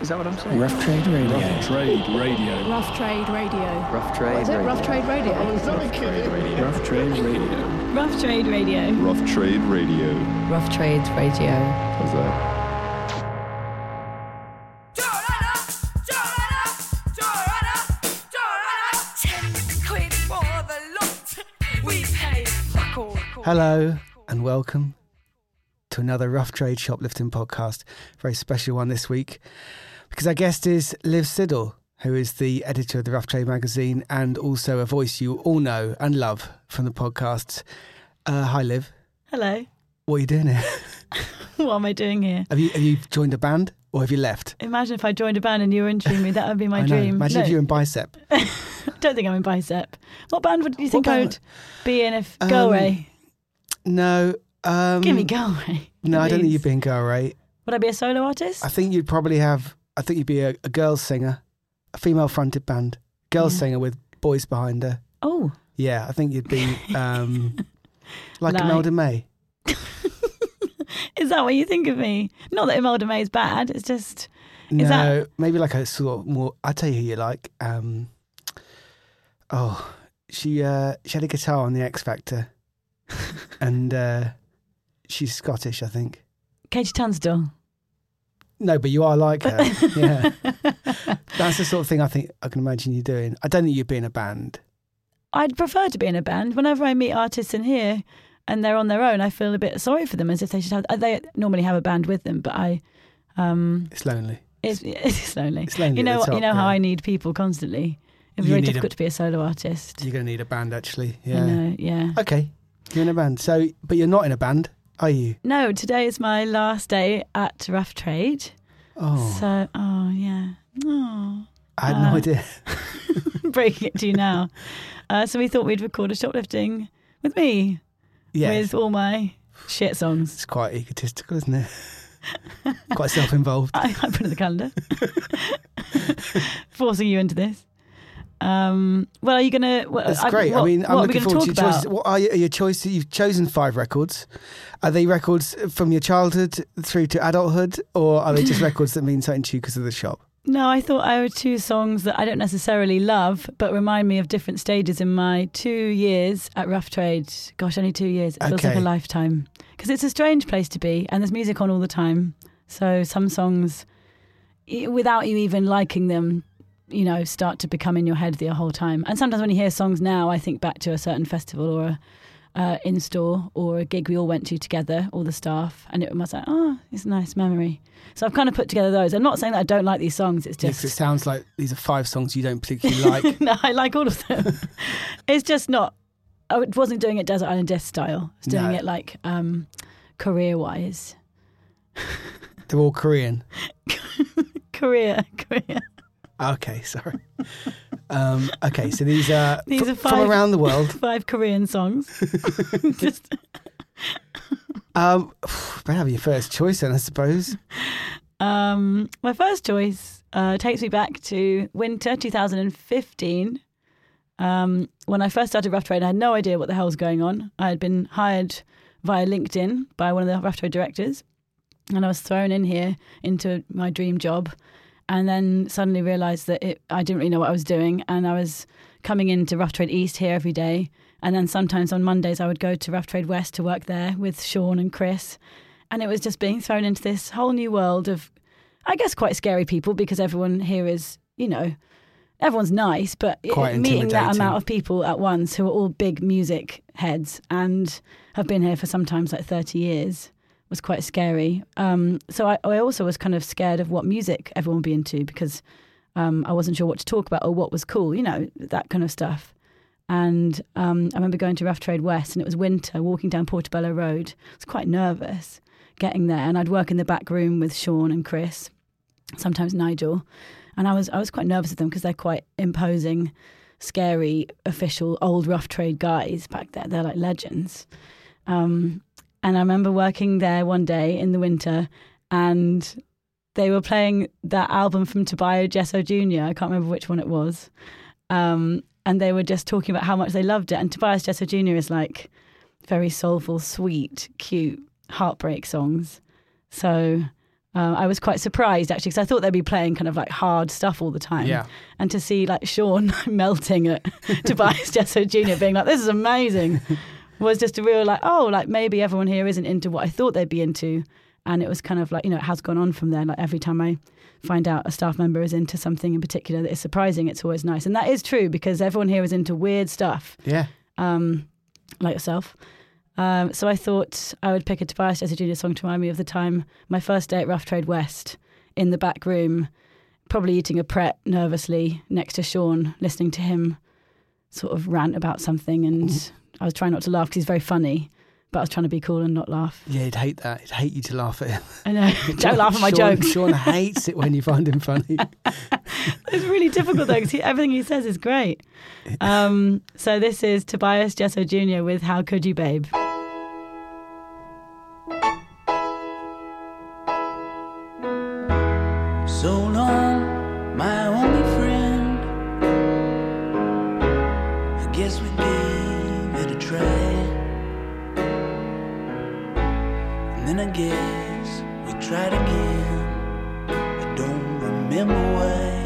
Is that what I'm saying? Rough Trade Radio. Rough Trade Radio. Rough Trade Radio. Rough Trade What is it? Oh, radio. Rough Trade Radio. Rough Trade Radio. Rough Trade Radio. Rough Trade Radio. Rough Trades Radio. How's that? Hello and welcome to another Rough Trade Shoplifting podcast. Very special one this week because our guest is Liv Siddle, who is the editor of the Rough Trade magazine and also a voice you all know and love from the podcasts. Uh, hi, Liv. Hello. What are you doing here? What am I doing here? Have you have you joined a band or have you left? Imagine if I joined a band and you were interviewing me. That would be my I dream. Imagine no, if you're in Bicep. don't think I'm in Bicep. What band would you think I would be in if Go Away? No. Um, Give me Girl Ray. No, I don't think you'd be in Girl Ray. Would I be a solo artist? I think you'd probably have. I think you'd be a, a girl singer, a female fronted band, girl Yeah. singer with boys behind her. oh, Yeah, I think you'd be um, like Like- Imelda May. is that what you think of me? Not that Imelda May is bad. It's just No, Is that- maybe like a sort of more. I tell you who you like. Um, oh, she uh, she had a guitar on the X Factor, and uh, she's Scottish, I think. KT Tunstall. No, but you are like her. yeah, that's the sort of thing I think I can imagine you doing. I don't think you'd be in a band. I'd prefer to be in a band. Whenever I meet artists in here and they're on their own, I feel a bit sorry for them, as if they should have. They normally have a band with them, but I. Um, It's lonely. It's, it's lonely. It's lonely. You know, the you top, know how. I need people constantly. It's You very need a- difficult to be a solo artist. You're going to need a band, actually. Yeah. know, yeah. Okay, you're in a band. So, but you're not in a band, are you? No, today is my last day at Rough Trade. Oh, So, oh yeah, oh, I had no uh, idea. breaking it to you now. Uh, so we thought we'd record a shoplifting with me, Yeah, with all my shit songs. it's quite egotistical, isn't it? quite self-involved. I, I put it in the calendar, forcing you into this. Um, well, are you gonna? Well, That's I- great. What, I mean, I'm what are we looking forward to talk your about? choices. What are your, your choices? You've chosen five records. Are they records from your childhood through to adulthood, or are they just records that mean something to you because of the shop? No, I thought I would choose songs that I don't necessarily love, but remind me of different stages in my two years at Rough Trade. Gosh, only two years. It feels like a lifetime. Because it's a strange place to be, and there's music on all the time. So some songs, without you even liking them, you know, start to become in your head the whole time. And sometimes when you hear songs now, I think back to a certain festival or a uh, in store or a gig we all went to together, all the staff, and it was like, oh, it's a nice memory. So I've kind of put together those. I'm not saying that I don't like these songs. It's just it sounds like these are five songs you don't particularly like. no, I like all of them. it's just not. I wasn't doing it Desert Island Death style. I was doing No. it like um, career wise. They're all Korean. Career, career. Okay, sorry. Um, okay, so these are, These fr- are from five- around the world. Five Korean songs. just Um, better have your first choice then, I suppose. Um, my first choice uh, takes me back to winter 2015. Um, when I first started Rough Trade, I had no idea what the hell was going on. I had been hired via LinkedIn by one of the Rough Trade directors, and I was thrown in here into my dream job. And then suddenly realised that it, I didn't really know what I was doing, and I was coming into Rough Trade East here every day. And then sometimes on Mondays, I would go to Rough Trade West to work there with Sean and Chris. And it was just being thrown into this whole new world of, I guess, quite scary people because everyone here is, you know, everyone's nice, but Quite meeting that amount of people at once who are all big music heads and have been here for sometimes like 30 years was quite scary. Um, so I, I also was kind of scared of what music everyone would be into because um, I wasn't sure what to talk about or what was cool, you know, that kind of stuff. And um, I remember going to Rough Trade West and it was winter, walking down Portobello Road. I was quite nervous getting there. And I'd work in the back room with Sean and Chris, sometimes Nigel. And I was, I was quite nervous of them because they're quite imposing, scary, official, old Rough Trade guys back there. They're like legends. Um, and I remember working there one day in the winter and they were playing that album from Tobias Jesso Jr. I can't remember which one it was. Um, and they were just talking about how much they loved it. And Tobias Jesso Jr. is like very soulful, sweet, cute, heartbreak songs. So Uh, I was quite surprised actually because I thought they'd be playing kind of like hard stuff all the time. Yeah. And to see like Sean melting at Tobias Jesso Jr. being like, this is amazing, was just a real like, oh, like maybe everyone here isn't into what I thought they'd be into. And it was kind of like, you know, it has gone on from there. Like every time I find out a staff member is into something in particular that is surprising, it's always nice. And that is true because everyone here is into weird stuff, Yeah. um, like yourself. Um, so I thought I would pick a Tobias Jesso Jr. song to remind me of the time, my first day at Rough Trade West in the back room, probably eating a Pret nervously next to Sean, listening to him sort of rant about something. And I was trying not to laugh because he's very funny, but I was trying to be cool and not laugh. Yeah, he'd hate that. He'd hate you to laugh at him. I know. Don't laugh at my Sean, jokes. Sean hates it when you find him funny. It's really difficult though because everything he says is great. Um, so this is Tobias Jesso Jr. with How Could You Babe? And then I guess we tried again. I don't remember why.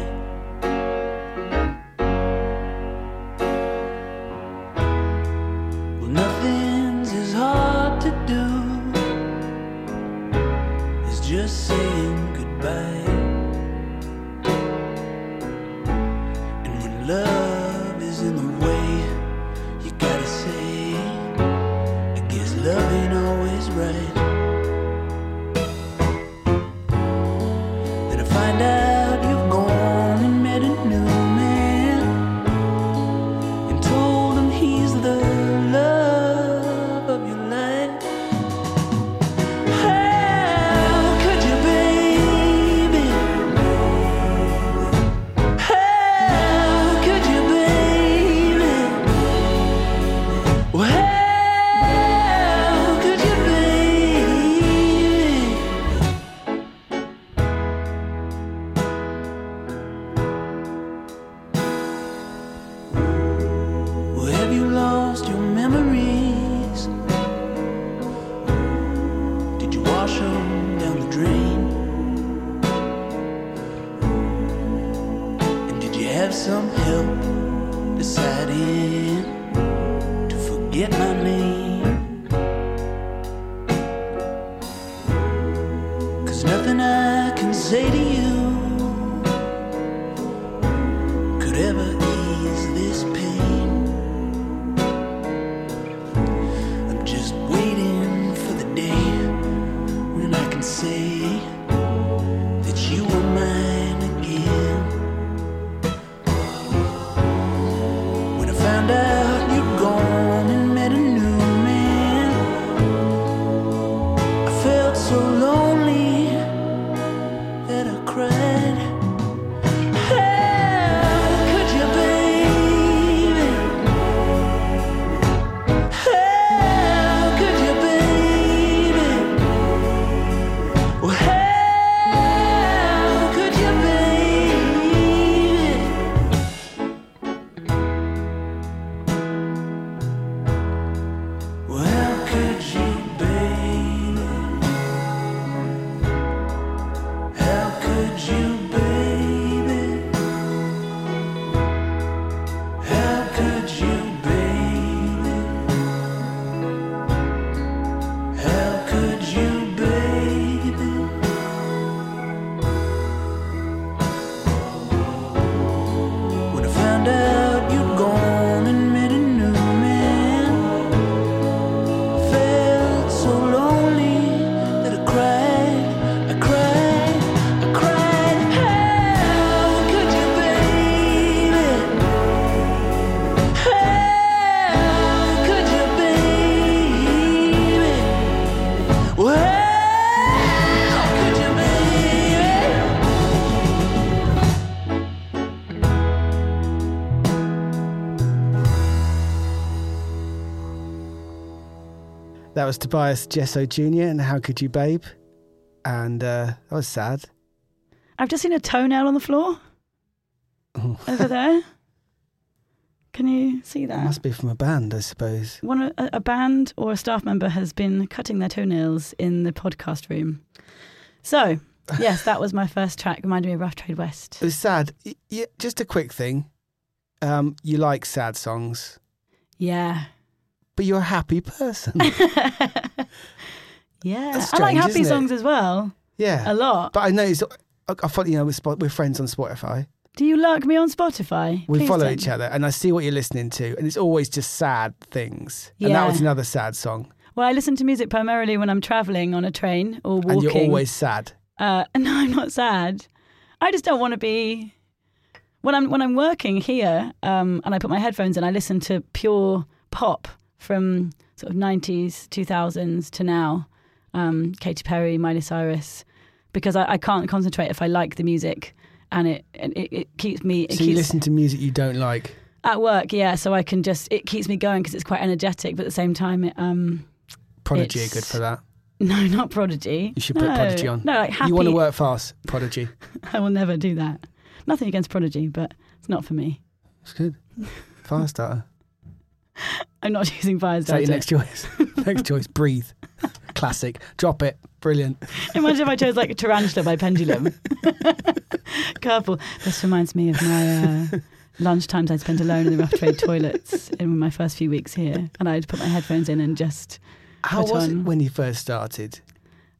Was Tobias Jesso Jr. and How Could You Babe? And uh, that was sad. I've just seen a toenail on the floor Oh. over there. Can you see It that? must be from a band, I suppose. One a, a band or a staff member has been cutting their toenails in the podcast room. So yes, that was my first track. Reminded me of Rough Trade West. It was sad. Y- Yeah, just a quick thing. Um, you like sad songs, Yeah. But you're a happy person. Yeah, That's I like strange, happy songs as well. Yeah. A lot. But I noticed, I, I thought, you know, we're, we're friends on Spotify. Do you like me on Spotify? We Please follow don't. each other, and I see what you're listening to, and it's always just sad things. And that was another sad song. Well, I listen to music primarily when I'm traveling on a train or walking. And you're always sad. Uh, no, I'm not sad. I just don't want to be. When I'm when I'm working here, um, and I put my headphones in, I listen to pure pop from sort of 90s, 2000s to now. Um, Katy Perry, Miley Cyrus, because I, I can't concentrate if I like the music, and it and it, it keeps me. It So you listen to music you don't like. at work, yeah. So I can just it keeps me going because it's quite energetic, but at the same time, it, um, Prodigy are good for that. no, not Prodigy. You should put no, Prodigy on. No, like happy. You want to work fast, Prodigy. I will never do that. Nothing against Prodigy, but it's not for me. It's good. Fast starter. I'm not using Is that your next choice? next choice, Breathe. Classic. Drop it. Brilliant. Imagine if I chose like a Tarantula by Pendulum. Careful. This reminds me of my uh, lunchtimes I'd spent alone in the rough trade toilets in my first few weeks here, and I'd put my headphones in and just. How was on- it when you first started?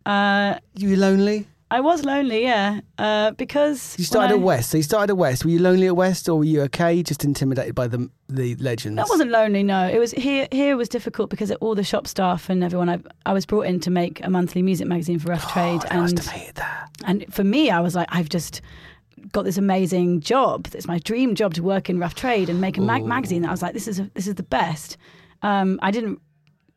Uh, You were lonely? I was lonely, yeah, uh, because You started when at West. So you started at West. Were you lonely at West or were you okay? Just intimidated by the the legends? I wasn't lonely. No, it was here. Here was difficult because all the shop staff and everyone. I, I was brought in to make a monthly music magazine for Rough Trade, Oh, I and that. And for me, I was like, I've just got this amazing job. It's my dream job to work in rough trade and make a mag- magazine. I was like, this is this is the best. Um, I didn't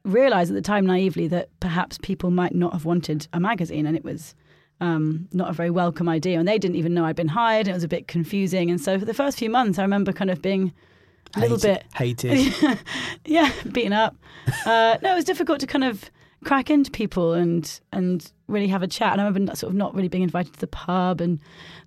realize at the time naively that perhaps people might not have wanted a magazine, and it was. Um, not a very welcome idea, and they didn't even know I'd been hired. It was a bit confusing, and so for the first few months, I remember kind of being a little Hated- bit hated. yeah, beaten up. Uh, no, it was difficult to kind of crack into people and and really have a chat. And I remember sort of not really being invited to the pub, and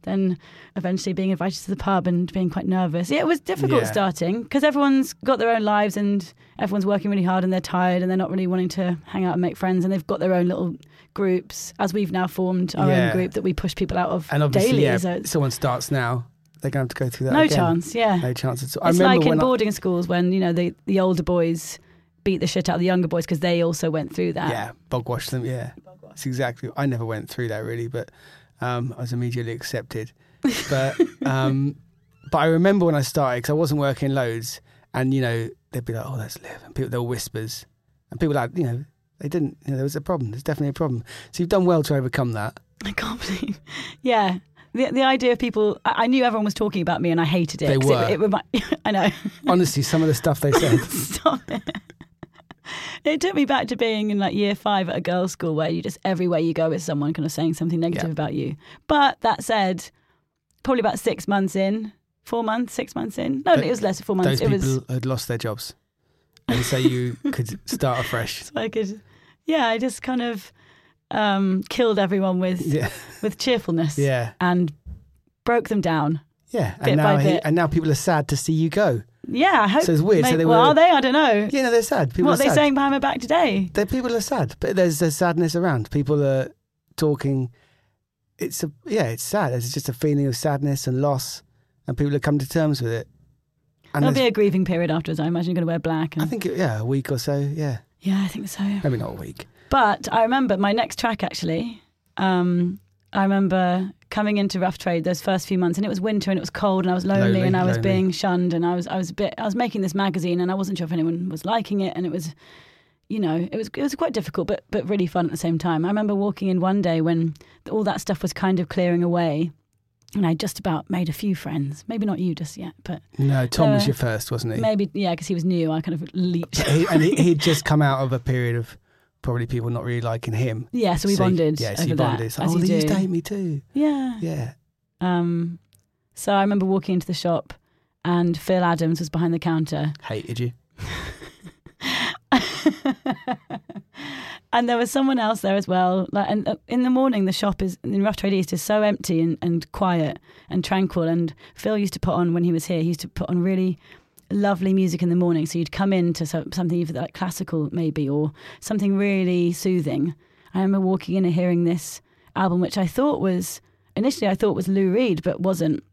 then eventually being invited to the pub and being quite nervous. Yeah, it was difficult Yeah. starting because everyone's got their own lives and everyone's working really hard and they're tired and they're not really wanting to hang out and make friends and they've got their own little groups. As we've now formed our Yeah. own group that we push people out of And obviously, daily. yeah, so someone starts now, they're going to have to go through that no again. chance. Yeah, No chance at all. I it's remember like in when I- boarding schools when you know the the older boys beat the shit out of the younger boys because they also went through that. yeah, bog wash them. Yeah, it's exactly. I never went through that really, but um, I was immediately accepted. But um, but I remember when I started because I wasn't working loads, and you know they'd be like, "Oh, that's Liv," and people there were whispers, and people like you know they didn't. You know, there was a problem. There's definitely a problem. So you've done well to overcome that. I can't believe. Yeah. The, the idea of people, I, knew everyone was talking about me and I hated it. They were. It, it remi- I know. Honestly, some of the stuff they said. Stop it. It took me back to being in like year five at a girls' school where you just everywhere you go is someone kind of saying something negative Yeah. about you. But that said, probably about six months in, four months, six months in. No, Th- it was less than four months. Those It people was had lost their jobs, and so you could start afresh. so I could, yeah, I just kind of um, killed everyone with Yeah, with cheerfulness yeah, and broke them down. yeah. And now, he, and now people are sad to see you go. Yeah, I hope. So it's weird. So Maybe- they well, were- are they? I don't know. Yeah, no, they're sad. People what are they sad. saying behind my back today? They're, people are sad, but there's a sadness around. People are talking. It's a yeah, it's sad. It's just a feeling of sadness and loss, and people have come to terms with it. And There'll be a grieving period afterwards. I imagine you're going to wear black. And, I think it- yeah, a week or so. Yeah, yeah, I think so. maybe not a week. But I remember my next track actually. Um, I remember coming into Rough Trade those first few months, and it was winter and it was cold, and I was lonely, Lonely, and I was lonely. being shunned, and I was I was a bit I was making this magazine, and I wasn't sure if anyone was liking it, and it was, you know, it was it was quite difficult, but but really fun at the same time. I remember walking in one day when all that stuff was kind of clearing away. And I just about made a few friends. Maybe not you just yet, but No, Tom was Uh, your first, wasn't he? maybe yeah, because he was new. I kind of leaped. He- and he, he'd just come out of a period of probably people not really liking him. Yeah, so we So- bonded Yeah, so over you bonded. Like, oh, you they used to hate me too. Yeah. Yeah. Um, so I remember walking into the shop, and Phil Adams was behind the counter, Hated you. and there was someone else there as well. Like, and uh, in the morning, the shop is in Rough Trade East is so empty and, and quiet and tranquil. And Phil used to put on when he was here. He used to put on really lovely music in the morning. So you'd come into so, something either like classical maybe or something really soothing. I remember walking in and hearing this album, which I thought was initially I thought was Lou Reed, but wasn't,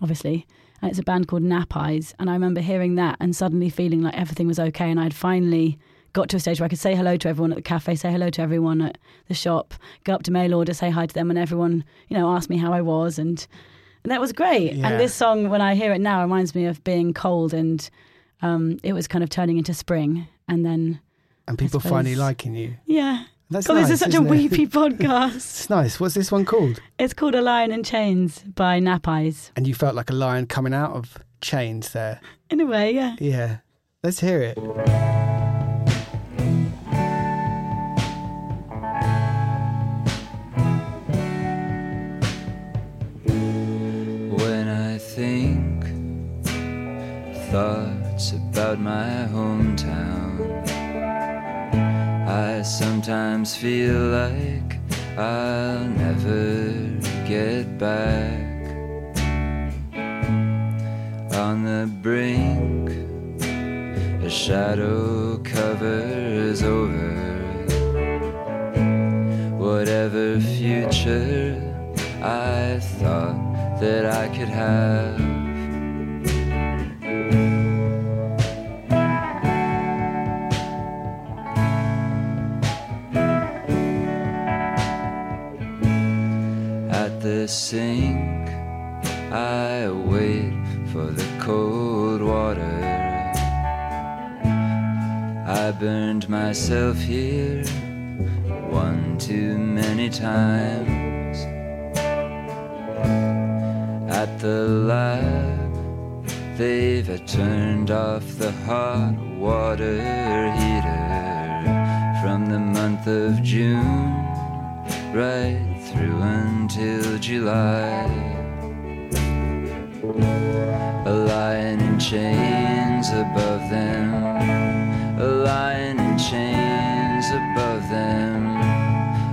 obviously. And it's a band called Nap Eyes. And I remember hearing that and suddenly feeling like everything was okay. And I'd finally got to a stage where I could say hello to everyone at the cafe, say hello to everyone at the shop, go up to mail order, say hi to them, and everyone, you know, asked me how I was. And, and that was great. Yeah. And this song, when I hear it now, reminds me of being cold and um, it was kind of turning into spring. And then, And people suppose- finally liking you. yeah. That's God, nice, this is such a it? weepy podcast. It's nice. What's this one called? It's called A Lion in Chains by Nap Eyes. And you felt like a lion coming out of chains there. In a way, yeah. Yeah. Let's hear it. About my hometown, I sometimes feel like I'll never get back. On the brink, a shadow covers over whatever future I thought that I could have. The sink, I wait for the cold water. I burned myself here one too many times. At the lab, they've turned off the hot water heater from the month of June right through until July. A lion in chains above them, a lion in chains above them,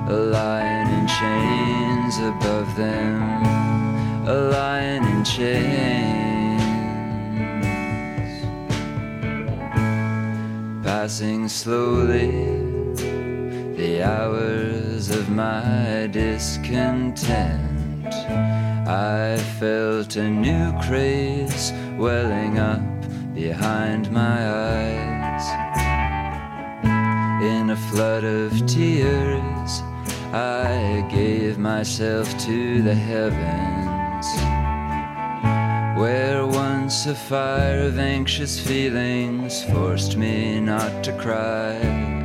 a lion in chains above them, a lion in chains. Passing slowly the hours of my discontent. I felt a new craze welling up behind my eyes. In a flood of tears, I gave myself to the heavens, where once a fire of anxious feelings forced me not to cry.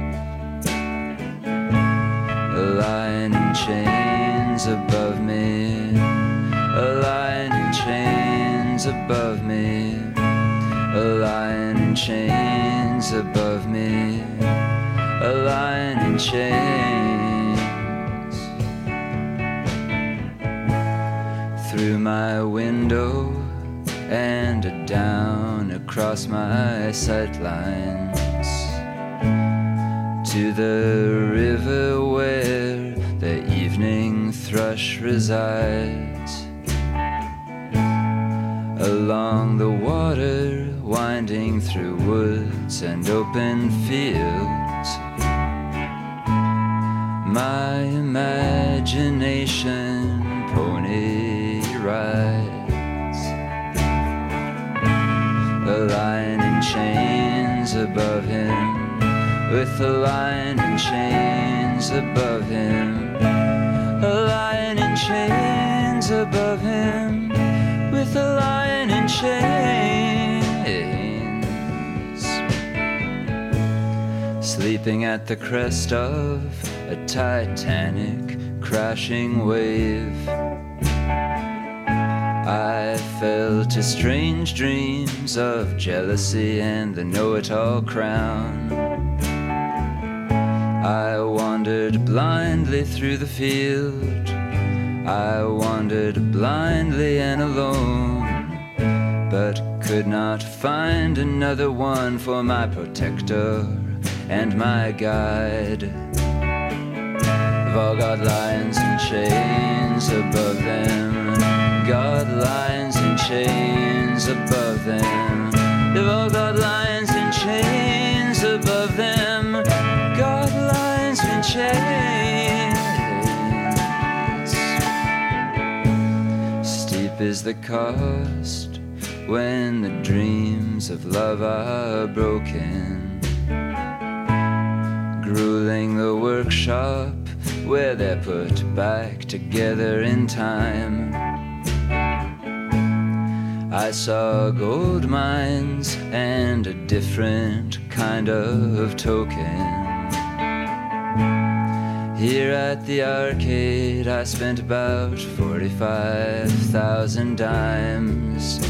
A lion in chains above me, a lion in chains above me, a lion in chains above me, a lion in chains. Through my window and down across my sightlines to the river where the evening thrush resides. Along the water, winding through woods and open fields. My imagination with a lion in chains above him. A lion in chains above him, with a lion in chains. Sleeping at the crest of a titanic crashing wave. I fell to strange dreams of jealousy and the know it all crown. I wandered blindly through the field. I wandered blindly and alone, but could not find another one for my protector and my guide. They've all got lions in chains above them. Got lions in chains above them. They've all got lions in chains is the cost when the dreams of love are broken. Grueling the workshop where they're put back together in time. I saw gold mines and a different kind of token. Here at the arcade, I spent about 45,000 dimes.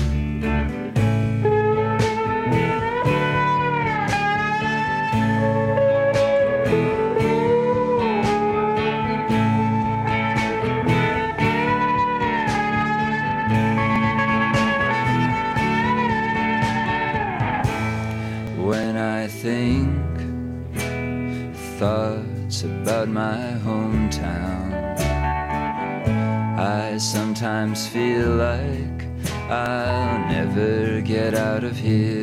Of here.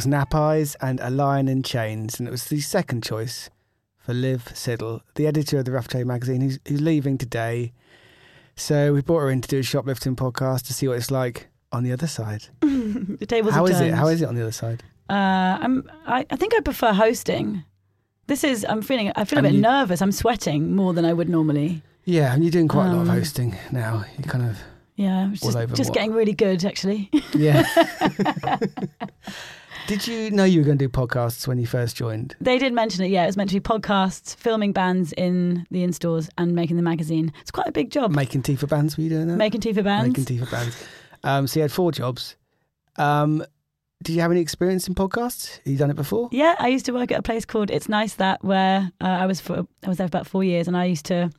Was Nap Eyes and A Lion in Chains, and it was the second choice for Liv Siddle, the editor of the Rough Trade magazine, who's, who's leaving today. So we brought her in to do a shoplifting podcast to see what it's like on the other side. the tables How is it? How is it on the other side? Uh, I'm. I, I think I prefer hosting. This is. I'm feeling. I feel a And bit you- nervous. I'm sweating more than I would normally. Yeah, and you're doing quite a lot of Um, hosting now. You kind of Yeah, just, just getting really good actually. yeah. Did you know you were going to do podcasts when you first joined? they did mention it. Yeah, it was meant to be podcasts, filming bands in the in stores, and making the magazine. It's quite a big job. Making tea for bands? Were you doing that? making tea for bands. Making tea for bands. Um, so you had four jobs. Um, did you have any experience in podcasts? Have you done it before? Yeah, I used to work at a place called It's Nice That, where uh, I was for I was there for about four years, and I used to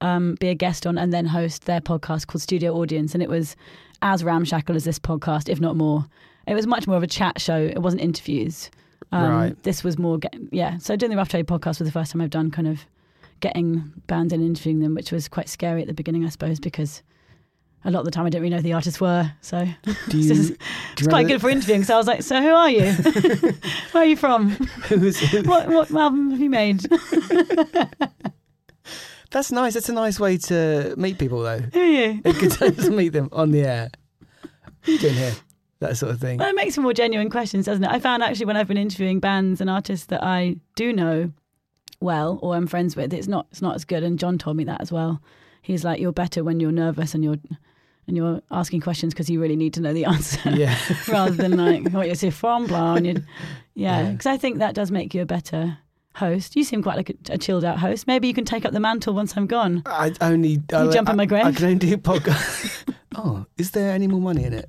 um, be a guest on and then host their podcast called Studio Audience, and it was as ramshackle as this podcast, if not more. It was much more of a chat show. It wasn't interviews. Um, Right. This was more, get, yeah. So doing the Rough Trade podcast was the first time I've done kind of getting bands in and interviewing them, which was quite scary at the beginning, I suppose, because a lot of the time I didn't really know who the artists were. So you? just- it's quite good for interviewing. So I was like, so who are you? Where are you from? Who was- who- what what album have you made? That's nice. That's a nice way to meet people, though. Who are you? It's good to meet them on the air. What are you doing here? That sort of thing. Well, it makes for more genuine questions, doesn't it? I found actually when I've been interviewing bands and artists that I do know well or I'm friends with, it's not it's not as good. And John told me that as well. He's like, you're better when you're nervous and you're and you're asking questions because you really need to know the answer, Yeah. rather than like what you're saying from blah. And you, yeah, Yeah. because I think that does make you a better host. You seem quite like a, a chilled out host. Maybe you can take up the mantle once I'm gone. I only. Can you I, jump in my grave? I can only do podcast. oh, is there any more money in it?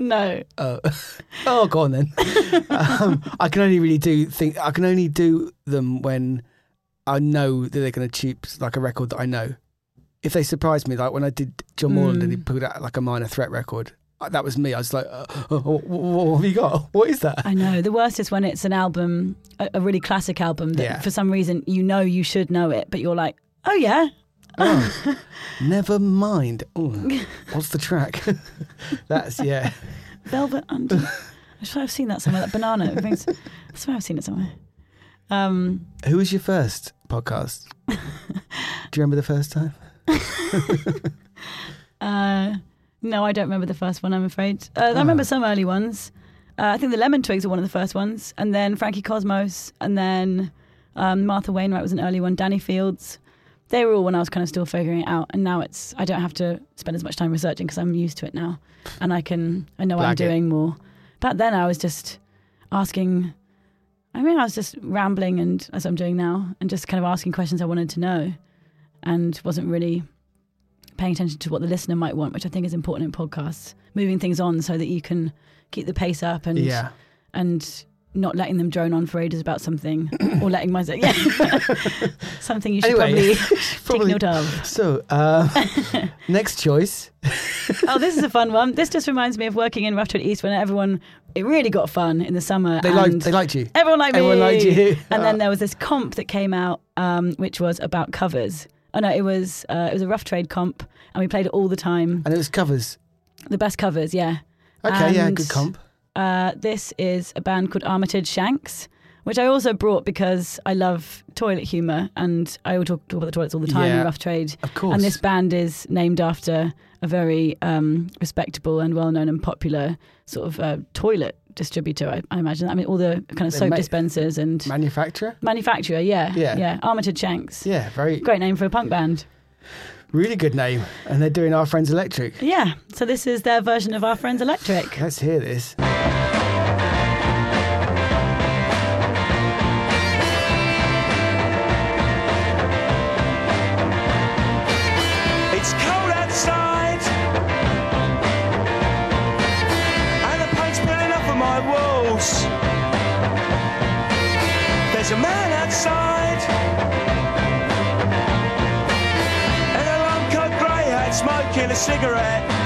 No, Oh, oh, go on then. um, I can only really do think. I can only do them when I know that they're going to choose like a record that I know. If they surprise me, like when I did John Moreland and he Mm. put out like a minor threat record, uh, that was me. I was like, uh, what, what have you got? What is that? I know. The worst is when it's an album, a, a really classic album that Yeah. for some reason you know you should know it, but you're like, oh yeah, Oh, never mind. Oh, what's the track? That's yeah. Velvet Under. I swear I've seen that somewhere. That banana. I, swear I've seen it somewhere. Um, Who was your first podcast? Do you remember the first time? uh, no, I don't remember the first one. I'm afraid. Uh, I remember Oh. some early ones. Uh, I think the Lemon Twigs were one of the first ones, and then Frankie Cosmos, and then um, Martha Wainwright was an early one. Danny Fields. They were all when I was kind of still figuring it out, and now it's I don't have to spend as much time researching because I'm used to it now, and I can I know what I'm it. doing more. Back then, I was just asking. I mean, I was just rambling, and as I'm doing now, and just kind of asking questions I wanted to know, and wasn't really paying attention to what the listener might want, which I think is important in podcasts. Moving things on so that you can keep the pace up and Yeah. and not letting them drone on for ages about something or letting myself yeah something you should Anyway, probably, take probably- note of So, uh, next choice. oh this is a fun one this just reminds me of working in rough trade east when everyone it really got fun in the summer They and liked. They liked you. everyone liked me Everyone liked you. and then there was this comp that came out um, which was about covers oh no it was uh, it was a rough trade comp and we played it all the time And it was covers. the best covers yeah Okay, yeah, good comp. Uh, this is a band called Armitage Shanks, which I also brought because I love toilet humour and I will talk, talk about the toilets all the time Yeah. in Rough Trade. Of course. And this band is named after a very um, respectable and well known and popular sort of uh, toilet distributor, I, I imagine. I mean, all the kind of soap ma- dispensers and manufacturer. manufacturer, yeah. Yeah. Yeah. Armitage Shanks. Yeah, very Great name for a punk band. Really good name. And they're doing our friends electric. Yeah. So this is their version of Our Friends Electric. Let's hear this. Smoking a cigarette.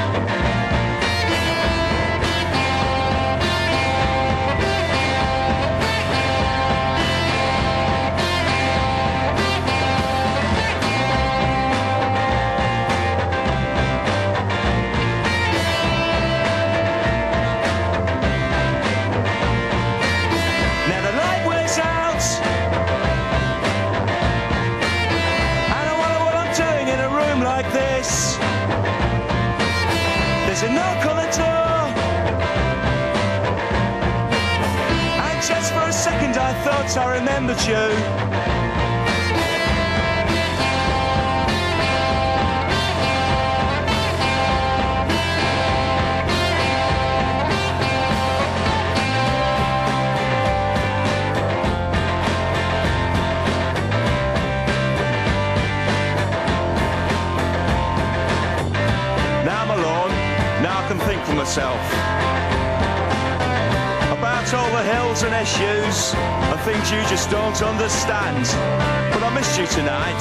But I missed you tonight,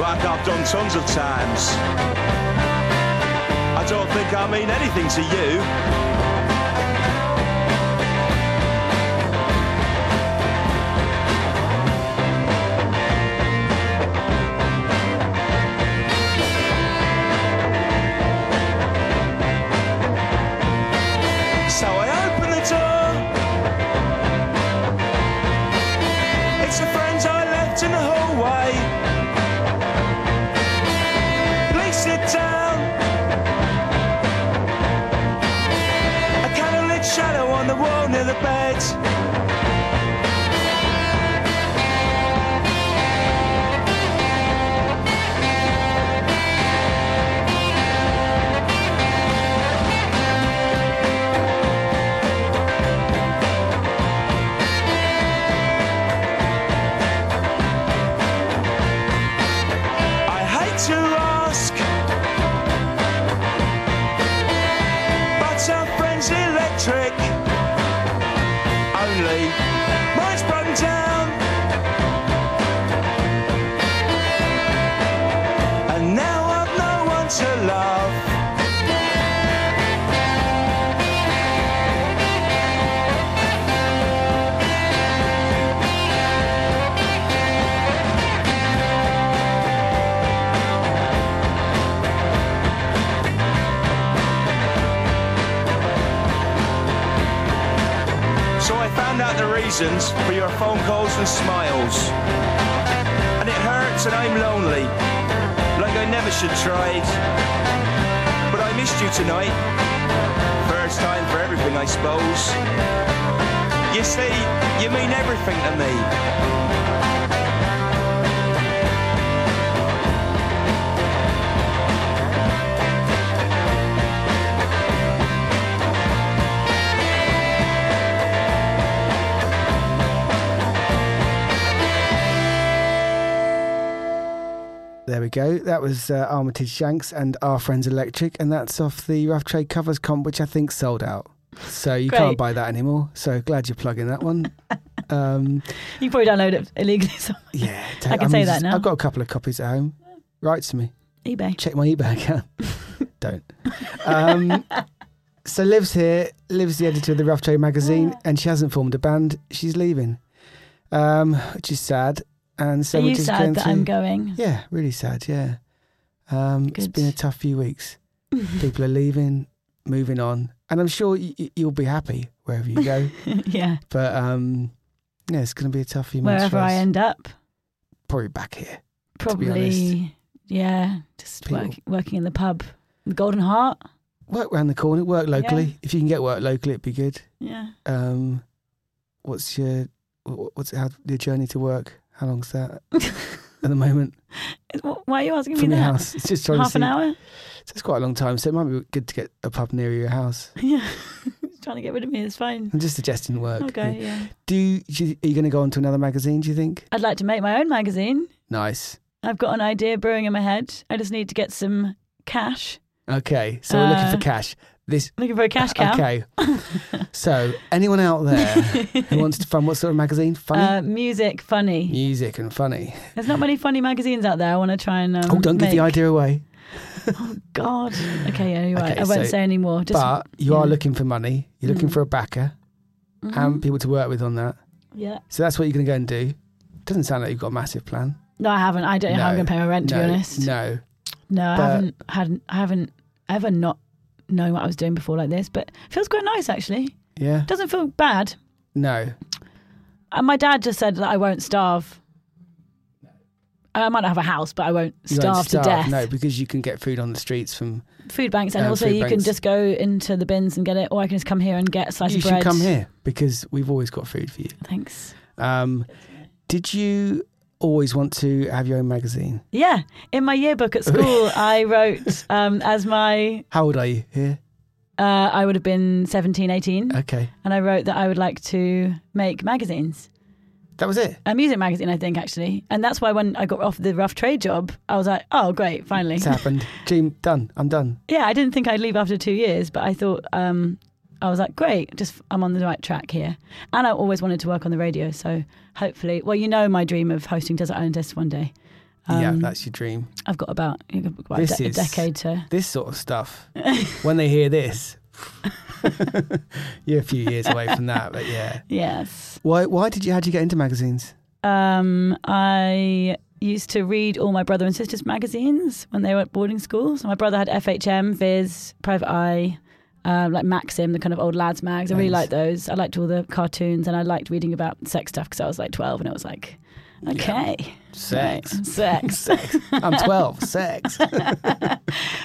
like I've done tons of times. I don't think I mean anything to you. There we go. That was uh, Armitage Shanks and Are Friends Electric, and that's off the Rough Trade Covers comp, which I think sold out. So you Great. can't buy that anymore. So glad you're plugging that one. um, You probably download it illegally somewhere. yeah, I can say that now. I've got a couple of copies at home. Write to me. eBay. Check my eBay account. Don't. Um, so Liv's here. Liv's the editor of the Rough Trade magazine, and she hasn't formed a band. She's leaving, um, which is sad. And so Are you sad that to, I'm going? Yeah, really sad. Yeah, um, it's been a tough few weeks. People are leaving, moving on, and I'm sure y- you'll be happy wherever you go. yeah. but um, yeah, it's going to be a tough few months. Wherever. I end up, probably back here. probably. Yeah, just work, working in the pub, the Golden Heart. Work round the corner. Work locally. If you can get work locally, it'd be good. Yeah. Um, what's your what's how your journey to work? How long's that at the moment Why are you asking from me your that? house? It's just trying Half to an see. hour? So it's quite a long time. So it might be good to get a pub near your house. Yeah. He's trying to get rid of me. It's fine. I'm just suggesting work. Okay, yeah. Do you, are you going to go on to another magazine? Do you think? I'd like to make my own magazine. Nice. I've got an idea brewing in my head. I just need to get some cash. Okay. So we're looking Uh, for cash. This. Looking for a cash cow. Okay. so anyone out there who wants to fund what sort of magazine? Funny. Uh, music, funny. Music and funny. There's not many funny magazines out there. I want to try and. Um, oh, don't give the idea away. Oh God. Okay, Anyway. Okay, I won't so- say any more. Just, but you are looking for money. You're looking Mm. for a backer Mhm. and people to work with on that. yeah. So that's what you're going to go and do. Doesn't sound like you've got a massive plan. No, I haven't. I don't know how I'm going to pay my rent. To no, be honest, No. no, I haven't. Hadn't. I haven't ever not known what I was doing before like this. But it feels quite nice actually. Yeah. Doesn't feel bad. No. And my dad just said that I won't starve. I might not have a house, but I won't You starve, won't to death. No, because you can get food on the streets from. Food banks, and Um, also food you can banks. just go into the bins and get it, or I can just come here and get a slice you of should bread. come here because we've always got food for you. Thanks. Um, did you always want to have your own magazine? Yeah, in my yearbook at school, I wrote um, as my How old are you here? uh, I would have been 17, 18, Okay. and I wrote that I would like to make magazines, That was it. a music magazine, I think actually, and that's why when I got off the rough trade job, I was like, oh great, finally. It's happened. Dream done. I'm done. yeah, I didn't think I'd leave after two years, but I thought um, I was like, great, just I'm on the right track here, and I always wanted to work on the radio, so hopefully, well, you know, my dream of hosting Desert Island Discs one day. yeah, Um, that's your dream. I've got about, about a, This de- a decade to. This sort of stuff. when they hear this, you're a few years away from that. But yeah. Yes. Why? Why did you? How did you get into magazines? Um, I used to read all my brother and sisters' magazines when they were at boarding school. So my brother had FHM, Viz, Private Eye, uh, like Maxim, the kind of old lads mags. I really Nice. liked those. I liked all the cartoons, and I liked reading about sex stuff because I was like twelve, and it was like, okay, Sex. right, sex. Sex. I'm 12. Sex.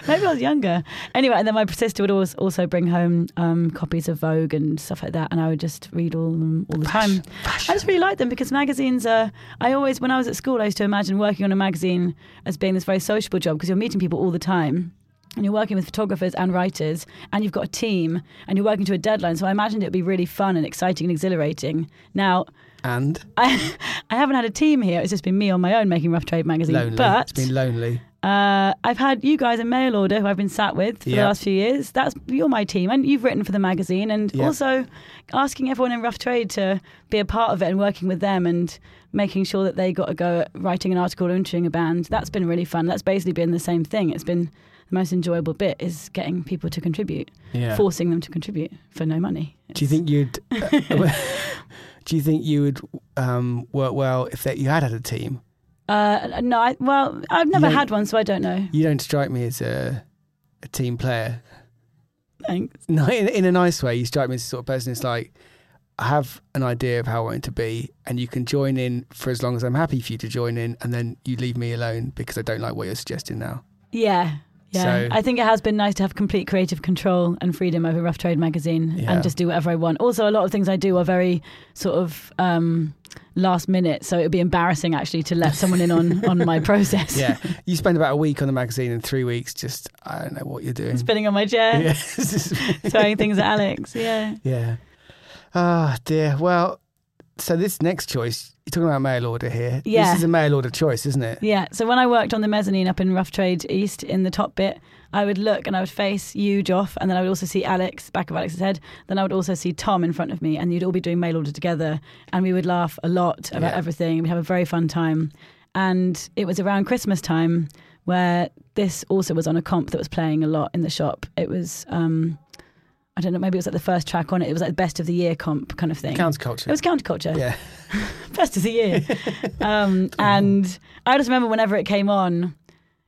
Maybe I was younger. Anyway, and then my sister would always also bring home um, copies of Vogue and stuff like that, and I would just read all of them all the time. I just really like them because magazines are. I always, when I was at school, I used to imagine working on a magazine as being this very sociable job because you're meeting people all the time. And you're working with photographers and writers, and you've got a team, and you're working to a deadline. So I imagined it would be really fun and exciting and exhilarating. Now, And I, I haven't had a team here. It's just been me on my own making Rough Trade magazine. lonely. But it's been lonely. uh, I've had you guys in mail order who I've been sat with for the last few years. That's you're my team, and you've written for the magazine, and also asking everyone in Rough Trade to be a part of it and working with them and making sure that they got to go at writing an article or interviewing a band. That's been really fun. That's basically been the same thing. It's been the most enjoyable bit is getting people to contribute, Yeah. forcing them to contribute for no money. Do you think you'd? uh, do you think you would um, work well if that you had had a team? Uh, no, I, well, I've never had one, so I don't know. You don't strike me as a a team player. Thanks. No, in, in a nice way. You strike me as the sort of person. It's like I have an idea of how I want it to be, and you can join in for as long as I'm happy for you to join in, and then you leave me alone because I don't like what you're suggesting now. Yeah. Yeah, So- I think it has been nice to have complete creative control and freedom over Rough Trade magazine Yeah. and just do whatever I want. Also, a lot of things I do are very sort of um, last minute, so it would be embarrassing actually to let someone in on, on my process. Yeah, you spend about a week on the magazine and three weeks just I don't know what you're doing. Spinning on my chair, Yeah. throwing things at Alex. Yeah. yeah. Ah dear. Well, so this next choice, you're talking about mail order here. Yeah. This is a mail order choice, isn't it? Yeah. So when I worked on the mezzanine up in Rough Trade East in the top bit, I would look and I would face you, Joff, and then I would also see Alex, back of Alex's head. Then I would also see Tom in front of me, and you'd all be doing mail order together, and we would laugh a lot about Yeah. everything. We'd have a very fun time. And it was around Christmas time where this also was on a comp that was playing a lot in the shop. It was, um, I don't know, maybe it was like the first track on it. It was like the best of the year comp kind of thing. Counterculture. It was counterculture yeah. best of the year. um, and I just remember whenever it came on,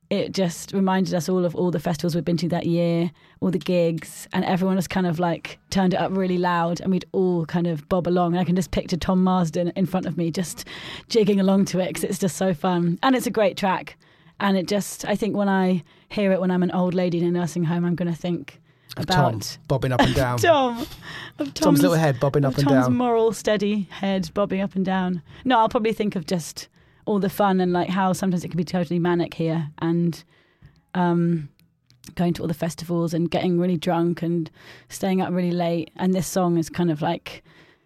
it just reminded us all of all the festivals we'd been to that year, all the gigs, and everyone just kind of like turned it up really loud, and we'd all kind of bob along. And I can just picture Tom Marsden in front of me, just jigging along to it because it's just so fun, and it's a great track. And it just, I think when I hear it when I'm an old lady in a nursing home, I'm going to think about Tom bobbing up and down. Tom, of Tom's little head bobbing up and Tom's down. moral, steady head bobbing up and down. No, I'll probably think of just all the fun and like how sometimes it can be totally manic here and um, going to all the festivals and getting really drunk and staying up really late. And this song is kind of like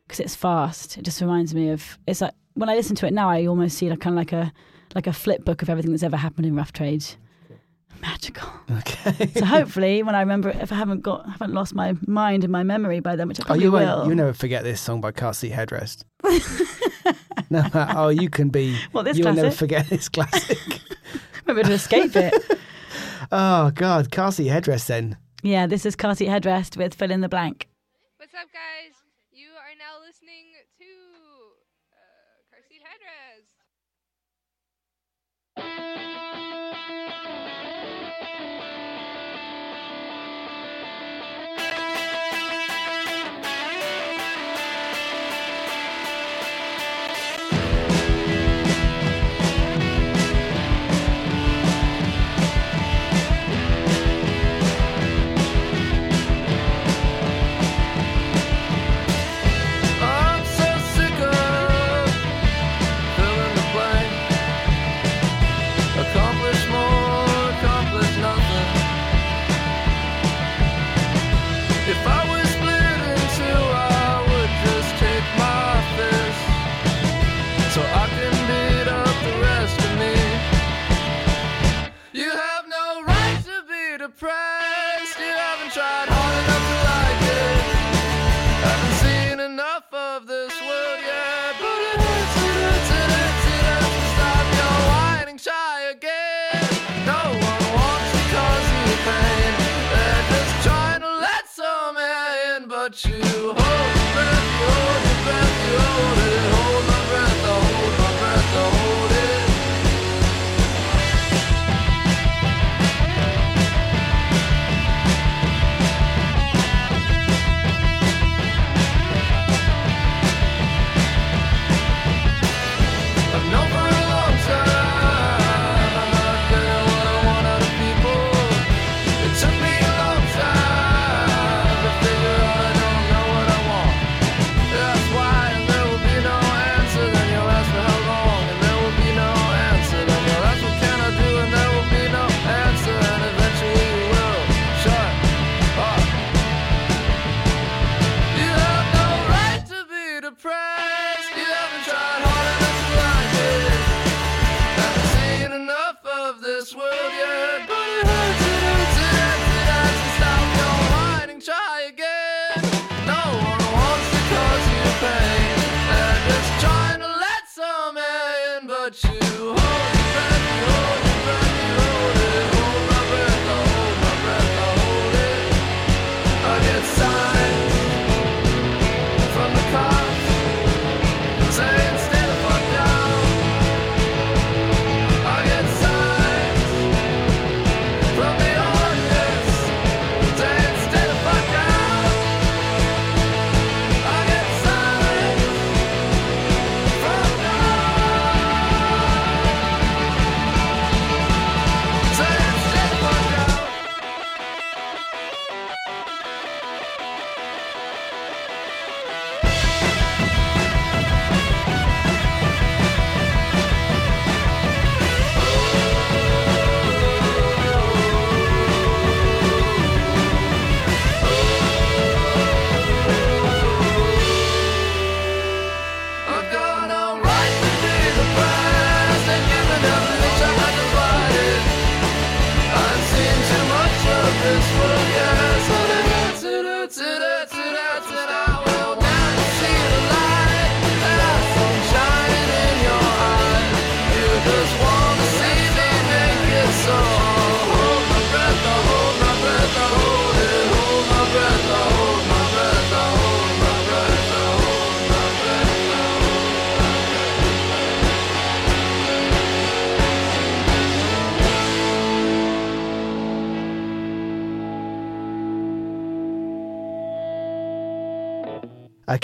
because it's fast. It just reminds me of it's like when I listen to it now, I almost see like kind of like a like a flip book of everything that's ever happened in Rough Trade. Magical. Okay. So hopefully, when I remember, it, if I haven't got, haven't lost my mind and my memory by then, which I Oh, probably you will. You never forget this song by Car Seat Headrest. no. Uh, oh, you can be. What, this You'll never forget this classic. Maybe to escape it. oh God, Car Seat Headrest. Then. yeah, this is car seat headrest with fill in the blank. What's up, guys?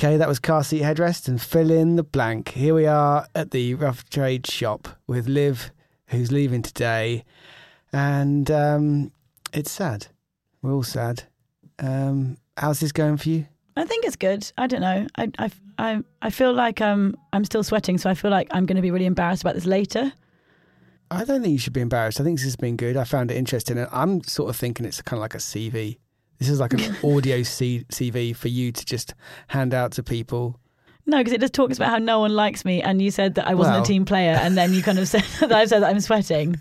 Okay, that was car seat headrest and fill in the blank. Here we are at the rough trade shop with Liv, who's leaving today, and um, it's sad. We're all sad. Um, how's this going for you? I think it's good. I don't know. I I I, I feel like um I'm still sweating, so I feel like I'm going to be really embarrassed about this later. I don't think you should be embarrassed. I think this has been good. I found it interesting, and I'm sort of thinking it's kind of like a CV. This is like an audio C- CV for you to just hand out to people. No, because it just talks about how no one likes me, and you said that I wasn't Well- a team player, and then you kind of said that I said that I'm sweating.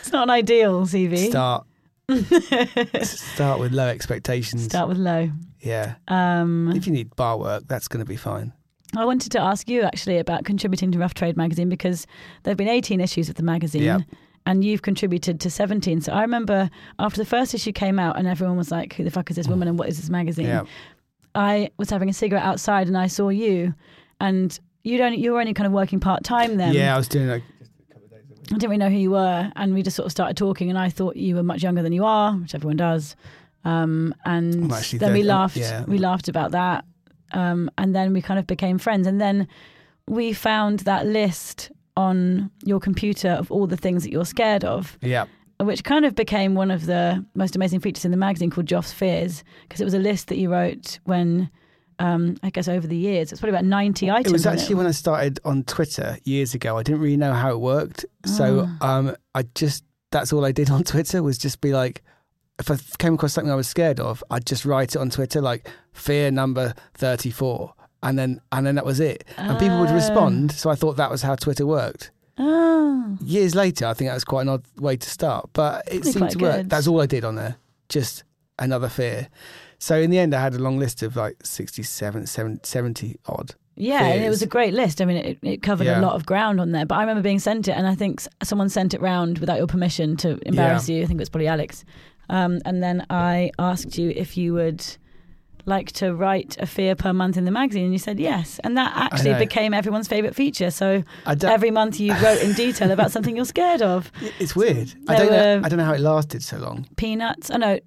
It's not an ideal CV. Start start with low expectations. Start with low. Yeah. Um, If you need bar work, that's going to be fine. I wanted to ask you actually about contributing to Rough Trade magazine because there have been 18 issues of the magazine. Yep. And you've contributed to 17. So I remember after the first issue came out and everyone was like, who the fuck is this woman and what is this magazine? Yeah. I was having a cigarette outside and I saw you and you'd only, you were only kind of working part time then. yeah, I was doing like I didn't really know who you were, and we just sort of started talking. And I thought you were much younger than you are, which everyone does. Um, and I'm actually then we laughed. yeah. We laughed about that, um, and then we kind of became friends. And then we found that list on your computer of all the things that you're scared of, yeah. which kind of became one of the most amazing features in the magazine called Joff's Fears, because it was a list that you wrote when. Um, I guess over the years, it's probably about ninety items. It was actually when I started on Twitter years ago. I didn't really know how it worked, so Ah. um, I just that's all I did on Twitter was just be like, if I came across something I was scared of, I'd just write it on Twitter like fear number thirty four, and then and then that was it, and people would Ah. respond. So I thought that was how Twitter worked. Oh. Years later, I think that was quite an odd way to start, but it Probably seemed to work. good. That's all I did on there, just another fear. So in the end, I had a long list of like 67, 70, 70 odd. Yeah, and it was a great list. I mean, it, it covered Yeah. a lot of ground on there. But I remember being sent it, and I think s- someone sent it round without your permission to embarrass you. I think it was probably Alex. Um, and then I asked you if you would like to write a fear per month in the magazine, and you said yes. And that actually became everyone's favourite feature. So I don't- every month you wrote in detail about something you're scared of. It's weird. I don't know. I don't know how it lasted so long. Peanuts. Oh I know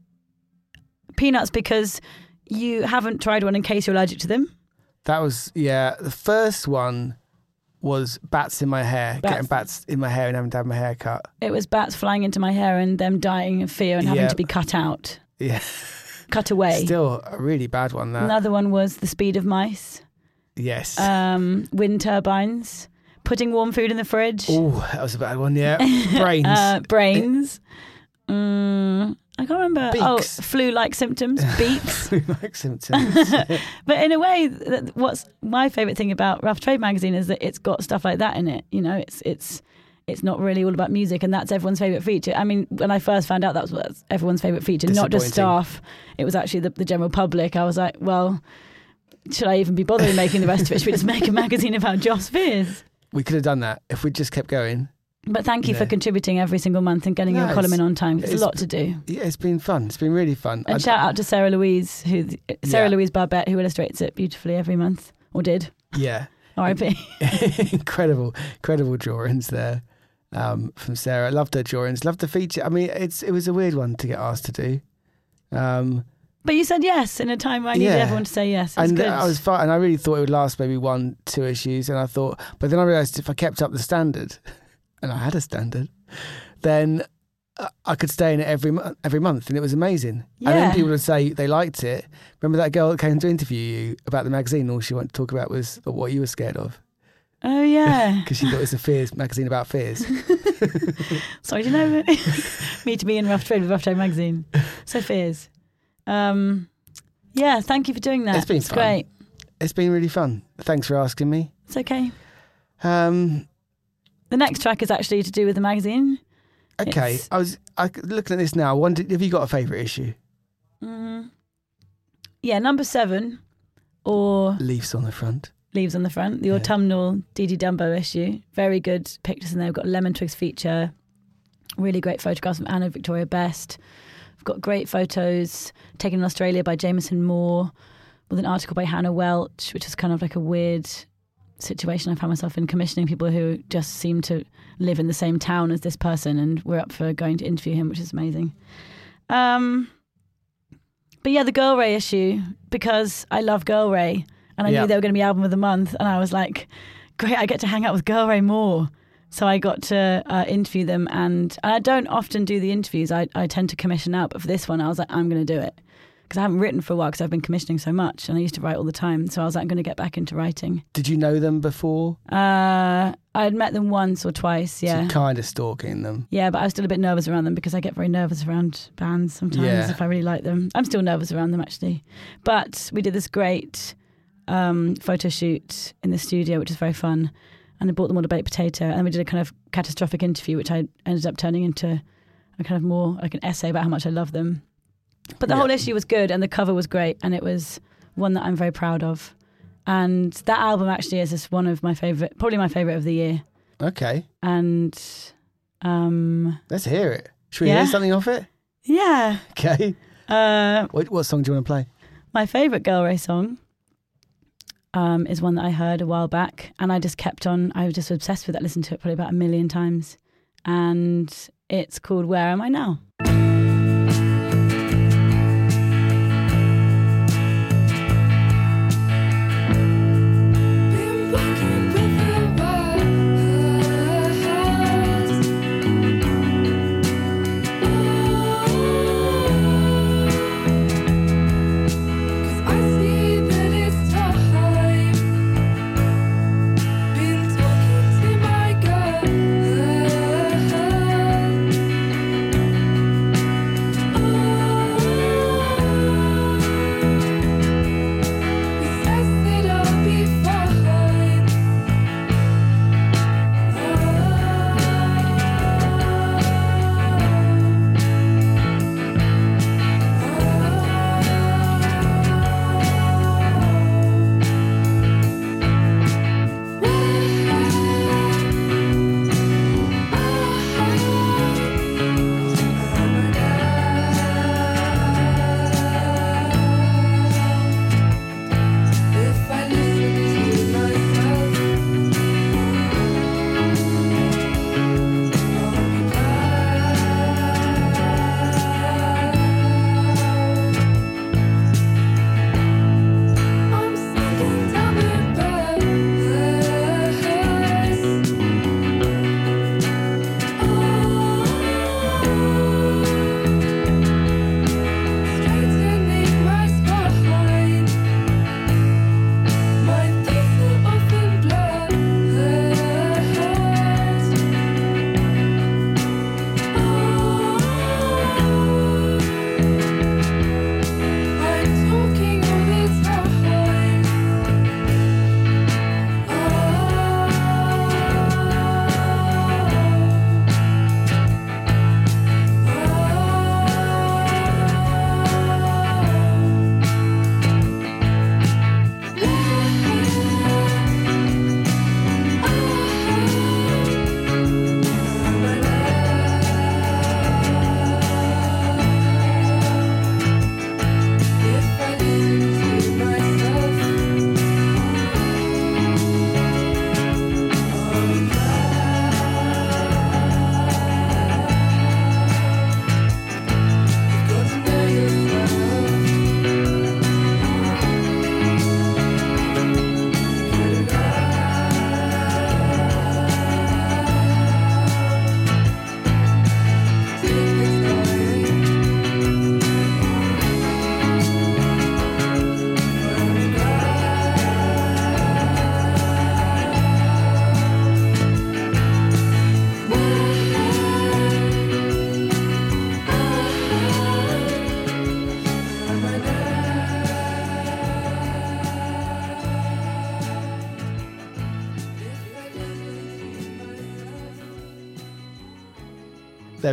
peanuts because you haven't tried one in case you're allergic to them. That was yeah. The first one was bats in my hair, Bats. getting bats in my hair and having to have my hair cut. It was bats flying into my hair and them dying of fear and having Yeah. to be cut out, Yeah, cut away. still a really bad one. That Another one was the speed of mice, yes. um, wind turbines, putting warm food in the fridge, oh, that was a bad one. Yeah, brains. uh, brains. Mm, I can't remember. Beaks. Oh, flu-like symptoms, beaks. like symptoms. but in a way, what's my favourite thing about Rough Trade magazine is that it's got stuff like that in it. You know, it's it's it's not really all about music, and that's everyone's favourite feature. I mean, when I first found out that was everyone's favourite feature, not just staff, it was actually the, the general public. I was like, well, should I even be bothering making the rest of it? Should we just make a magazine about Joff's Fears? we could have done that if we just kept going. But thank you for contributing every single month and getting No, your column in on time. It's, it's- a lot to do. Yeah, it's been fun. It's been really fun. And I- shout out to Sarah Louise, who Sarah Yeah. Louise Barbette, who illustrates it beautifully every month, or did. Yeah, R.I.P. incredible, incredible drawings there um, from Sarah. Loved her drawings. Loved the feature. I mean, it's it was a weird one to get asked to do. Um, But you said yes in a time where I needed Yeah. everyone to say yes. And good. I was fine, and I really thought it would last maybe one, two issues, and I thought, but then I realised if I kept up the standard, and I had a standard, then uh, I could stay in it every month, every month, and it was amazing. Yeah. And then people would say they liked it. Remember that girl that came to interview you about the magazine? All she wanted to talk about was what you were scared of, oh yeah. because she thought it was a fears magazine about fears. Sorry, do you know me to be in Rough Trade with Rough Trade magazine? So fears. Um, yeah, thank you for doing that. It's been fun. great. It's been really fun. Thanks for asking me. It's okay. Um, The next track is actually to do with the magazine. okay, It's- I was I, looking at this now. I wondered, have you got a favourite issue? Mm. Yeah, number seven, or Leafs on the front. Leaves on the front, the Yeah. autumnal Didi Dumbo issue. Very good pictures in there. We've got a Lemon Twigs feature, really great photographs from Anna Victoria Best. We've got great photos taken in Australia by Jameson Moore, with an article by Hannah Welch, which is kind of like a weird situation I found myself in commissioning people who just seem to live in the same town as this person, and we're up for going to interview him, which is amazing. Um, but yeah, the Girl Ray issue because I love Girl Ray, and I Yeah. knew they were going to be album of the month, and I was like, great, I get to hang out with Girl Ray more. So I got to uh, interview them, and, and I don't often do the interviews. I, I tend to commission out, but for this one, I was like, I'm going to do it because I haven't written for a while because I've been commissioning so much, and I used to write all the time. So I was like, I'm going to get back into writing. Did you know them before? Uh, I had met them once or twice, yeah. So kind of stalking them. Yeah, but I was still a bit nervous around them because I get very nervous around bands sometimes Yeah. if I really like them. I'm still nervous around them actually. But we did this great um, photo shoot in the studio, which was very fun. And I bought them all a baked potato. And we did a kind of catastrophic interview, which I ended up turning into a kind of more like an essay about how much I love them. But the Yeah. whole issue was good and the cover was great. And it was one that I'm very proud of. And that album actually is just one of my favorite, probably my favorite of the year. Okay, And um, let's hear it. Should we Yeah. hear something off it? yeah. Okay. Uh, What, what song do you want to play? my favorite Girl Ray song um, is one that I heard a while back, and I just kept on. I was just obsessed with it. Listened to it probably about a million times, and it's called "Where Am I Now."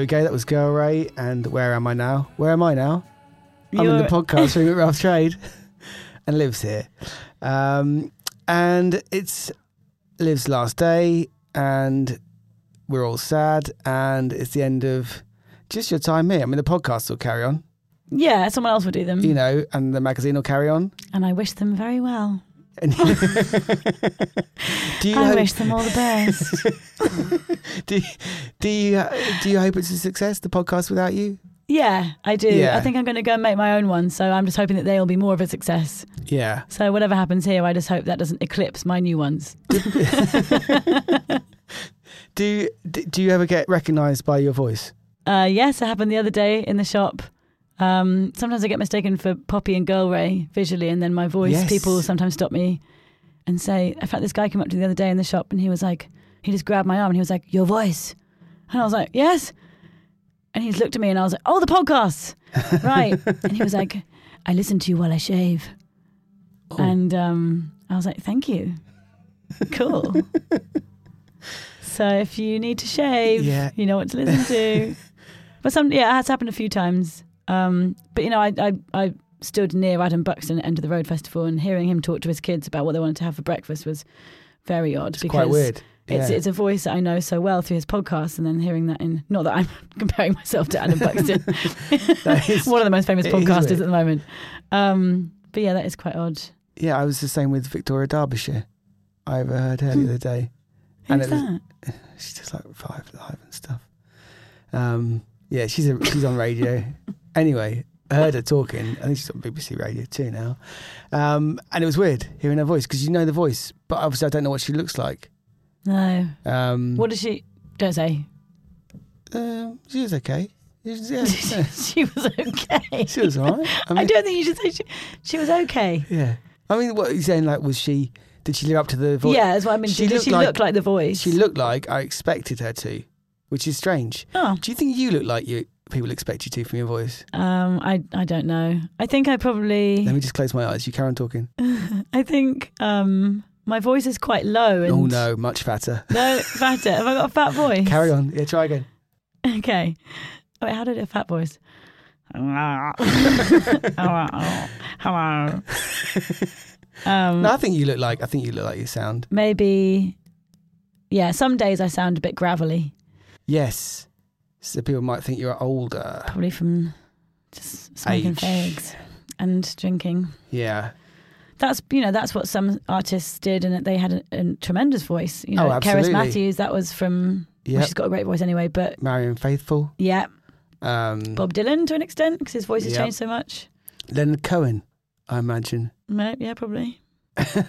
We. That was Girl Ray. And where am I now? Where am I now? I'm in the podcast room at Rough Trade and Liv's here. Um, and it's Liv's last day, and we're all sad, and it's the end of just your time here. I mean, the podcast will carry on, Yeah, someone else will do them, you know, and the magazine will carry on. and I wish them very well. And do you I hope, wish them all the best. do, do you do you hope it's a success? The podcast without you? Yeah, I do. Yeah. I think I'm going to go and make my own one. So I'm just hoping that they'll be more of a success. Yeah. So whatever happens here, I just hope that doesn't eclipse my new ones. Do do you ever get recognised by your voice? Uh, yes, it happened the other day in the shop. Um, sometimes I get mistaken for Poppy and Girl Ray visually, and then my voice. Yes. People sometimes stop me and say, "In fact, this guy came up to me the other day in the shop, and he was like, he just grabbed my arm and he was like, "Your voice," and I was like, "Yes," and he's looked at me and I was like, "Oh, the podcasts, right?" and he was like, "I listen to you while I shave," Oh. and um, I was like, "Thank you, cool." so if you need to shave, Yeah. you know what to listen to. But some, yeah, it has happened a few times. Um, but you know, I, I I stood near Adam Buxton at End of the Road Festival, and hearing him talk to his kids about what they wanted to have for breakfast was very odd. It's quite weird. It's Yeah. it's a voice that I know so well through his podcast, and then hearing that in not that I'm comparing myself to Adam Buxton, is- one of the most famous podcasters at the moment. Um, but yeah, that is quite odd. Yeah, I was the same with Victoria Derbyshire. I overheard her the other day. Who's it was- that? She's just like five live and stuff. Um, yeah, she's a, she's on radio. Anyway, I heard her talking. I think she's on BBC Radio too now. Um, and it was weird hearing her voice because you know the voice, but obviously I don't know what she looks like. No. Um, What does she? Don't say. um, she was okay. She was- yeah, yeah. she was okay. She was all right. I I, don't think you should say she, she was okay. Yeah. I mean, what you're you saying? Like, was she? Did she live up to the voice? Yeah, that's what I mean. She Did looked she like- look like the voice? She looked like I expected her to, which is strange. Oh. Do you think you look like you people expect you to from your voice? Um, I I don't know. I think I probably. Let me just close my eyes. You carry on talking. I think um my voice is quite low. And Oh no, much fatter. No, fatter. Have I got a fat voice? Carry on. Yeah, try again. Okay. Wait, how did it a fat voice? Hello. Hello. Um, No, I think you look like. I think you look like you sound. maybe. Yeah, some days I sound a bit gravelly, Yes. So people might think you're older. probably from just smoking fags and drinking. Yeah. That's you know that's what some artists did, and they had a, a tremendous voice. You know, Oh, Cerys. Matthews, that was from. Well, she's got a great voice anyway, but Marianne Faithfull. yeah, Um, Bob Dylan to an extent because his voice has Yep. changed so much. Leonard Cohen. I imagine. No, yeah, probably. You're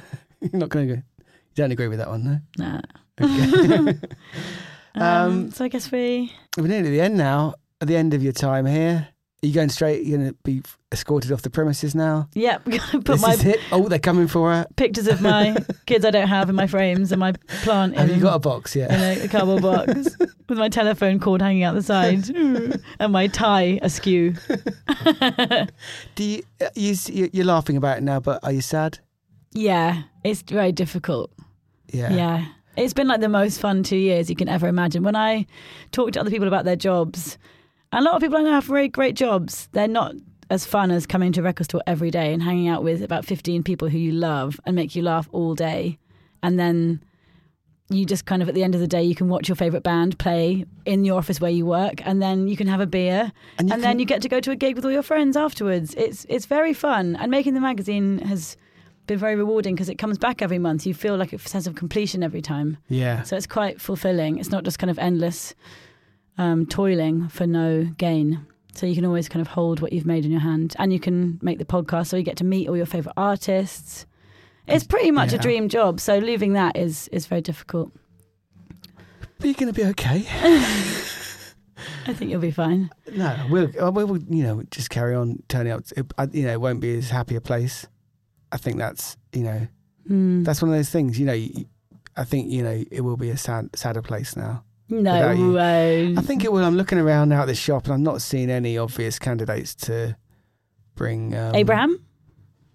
not going to go. You don't agree with that one, though? no? Nah. Okay. Um, Um, so I guess we. We're nearly at the end now. At the end of your time here, are you going straight? You're going to be escorted off the premises now. Yeah, I'm gonna put this my is it. Oh, they're coming for her. pictures of my kids I don't have in my frames and my plant. Have in, you got a box yet? in a, a cardboard box with my telephone cord hanging out the side and my tie askew? Do you? you- You're laughing about it now, but are you sad? Yeah, it's very difficult. Yeah. Yeah. It's been like the most fun two years you can ever imagine. When I talk to other people about their jobs, a lot of people I know have very great jobs. They're not as fun as coming to a record store every day and hanging out with about 15 people who you love and make you laugh all day. And then you just kind of at the end of the day, you can watch your favorite band play in your office where you work, and then you can have a beer, And and, you then you get to go to a gig with all your friends afterwards. It's it's very fun, and making the magazine has been very rewarding because it comes back every month. You feel like a sense of completion every time, Yeah. so it's quite fulfilling. It's not just kind of endless um, toiling for no gain. So you can always kind of hold what you've made in your hand, and you can make the podcast, so you get to meet all your favorite artists. It's pretty much Yeah. a dream job. So leaving that is is very difficult. But you're going to be okay. I think you'll be fine. No, we'll, uh, we'll, you know, just carry on turning up. It, you know, it won't be as happy a place. I think that's, you know, Mm. that's one of those things. You know, you, I think you know it will be a sad, sadder place now. no way. I think it will. I'm looking around now at the shop, and I'm not seeing any obvious candidates to bring. Um, Abraham.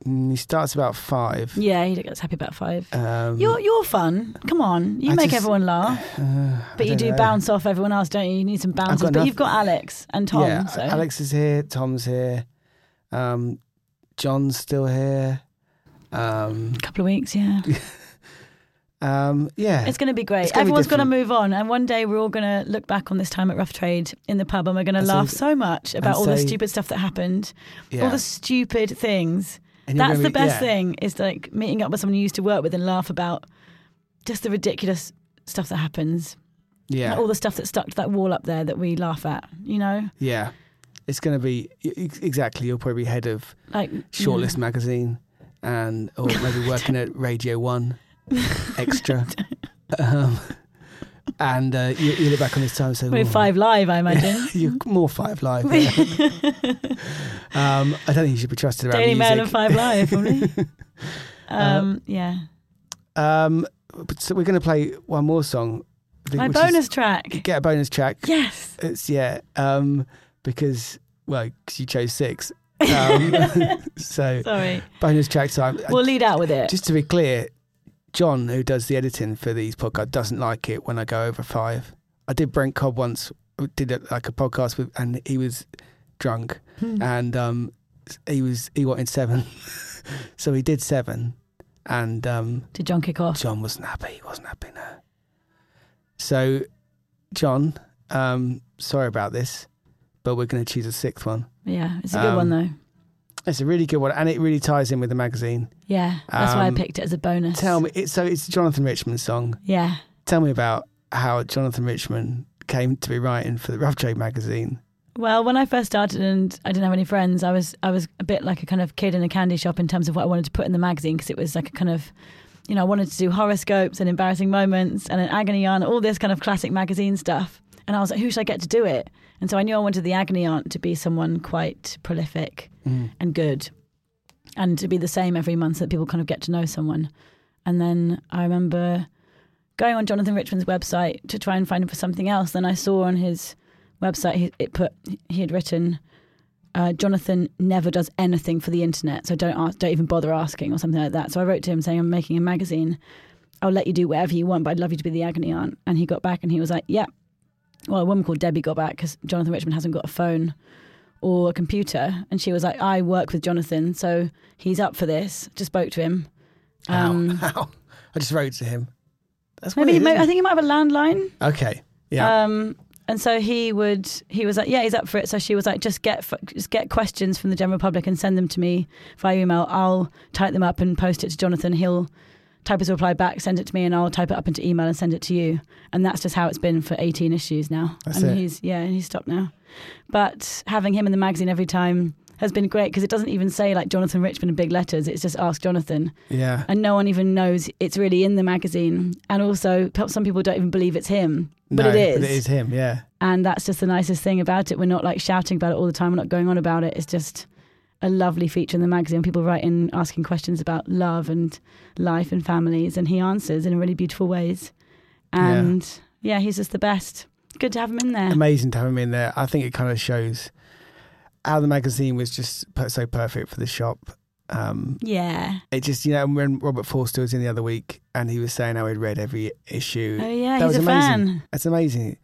mm, He starts about five. Yeah, he gets happy about five. Um, You're you're fun. Come on, you I make just- everyone laugh. uh, But you don't know. bounce off everyone else, don't you? You need some bounces. But enough- you've got Alex and Tom. yeah, so. Alex is here. Tom's here. Um, John's still here. Um, a couple of weeks, yeah. um, yeah. It's going to be great. Gonna Everyone's going to move on, and one day we're all going to look back on this time at Rough Trade in the pub, and we're going to laugh so much about all the stupid stuff that happened, yeah. all the stupid things. That's gonna the best yeah. thing is like meeting up with someone you used to work with and laugh about just the ridiculous stuff that happens. Yeah, Like all the stuff that stuck to that wall up there that we laugh at. You know, yeah. It's going to be exactly. You'll probably be head of Like Shortlist magazine, and or maybe working at Radio One Extra. um, and uh, you, you look back on this time and say, We're "Ooh, five live, I imagine. You're more Five Live. yeah. um, I don't think you should be trusted around Daily Mail and Five Live, probably. um, yeah. Um, so we're going to play one more song. Think, My which is- bonus track. get a bonus track. Yes. It's yeah. Um, because well, 'cause you chose six. Um, so Sorry. bonus track time. We'll lead out with it. Just to be clear, John, who does the editing for these podcasts, doesn't like it when I go over five. I did Brent Cobb once, did it like a podcast with, and he was drunk, Hmm. and um, he was he wanted seven, so he did seven, and um, Did John kick off? John wasn't happy. He wasn't happy no. So, John, um, sorry about this, but we're going to choose a sixth one. Yeah, it's a good Um, one though. It's a really good one, and it really ties in with the magazine. Yeah, that's why I um, picked it as a bonus. Tell me, it's so it's Jonathan Richman's song. Yeah. Tell me about how Jonathan Richman came to be writing for the Rough Trade magazine. Well, when I first started and I didn't have any friends, I was I was a bit like a kind of kid in a candy shop in terms of what I wanted to put in the magazine because it was like a kind of, you know, I wanted to do horoscopes and embarrassing moments and an agony aunt, all this kind of classic magazine stuff. And I was like, who should I get to do it? And so I knew I wanted the agony aunt to be someone quite prolific and good, and to be the same every month so that people kind of get to know someone. And then I remember going on Jonathan Richman's website to try and find him for something else. Then I saw on his website he, it put he had written uh, Jonathan never does anything for the internet, so don't ask, don't even bother asking or something like that. So I wrote to him saying I'm making a magazine. I'll let you do whatever you want, but I'd love you to be the agony aunt. And he got back and he was like, "Yeah." Well, a woman called Debbie got back because Jonathan Richman hasn't got a phone or a computer, and she was like, "I work with Jonathan, so he's up for this." Just spoke to him. Um? I just wrote to him. That's maybe weird, might, isn't I think he might have a landline. Okay. Yeah. Um, and so he would, he was like, yeah, he's up for it. So she was like, just get, just get questions from the general public and send them to me via email. I'll type them up and post it to Jonathan. He'll type his reply back, send it to me, and I'll type it up into email and send it to you. And that's just how it's been for 18 issues now. That's and it. he's, yeah, and he's stopped now. But having him in the magazine every time has been great because it doesn't even say like Jonathan Richman in big letters. It's just Ask Jonathan yeah. and no one even knows it's really in the magazine. And also, some people don't even believe it's him, but No, it is. But it is him. Yeah. And that's just the nicest thing about it. We're not like shouting about it all the time. We're not going on about it. It's just a lovely feature in the magazine. People write in asking questions about love and life and families, and he answers in really beautiful ways. And yeah, he's just the best. Good to have him in there. Amazing to have him in there. I think it kind of shows how the magazine was just so perfect for the shop. Um, Yeah. it just, you know, when Robert Forster was in the other week and he was saying how he'd read every issue. Oh yeah, that he's was a amazing. fan. That's amazing.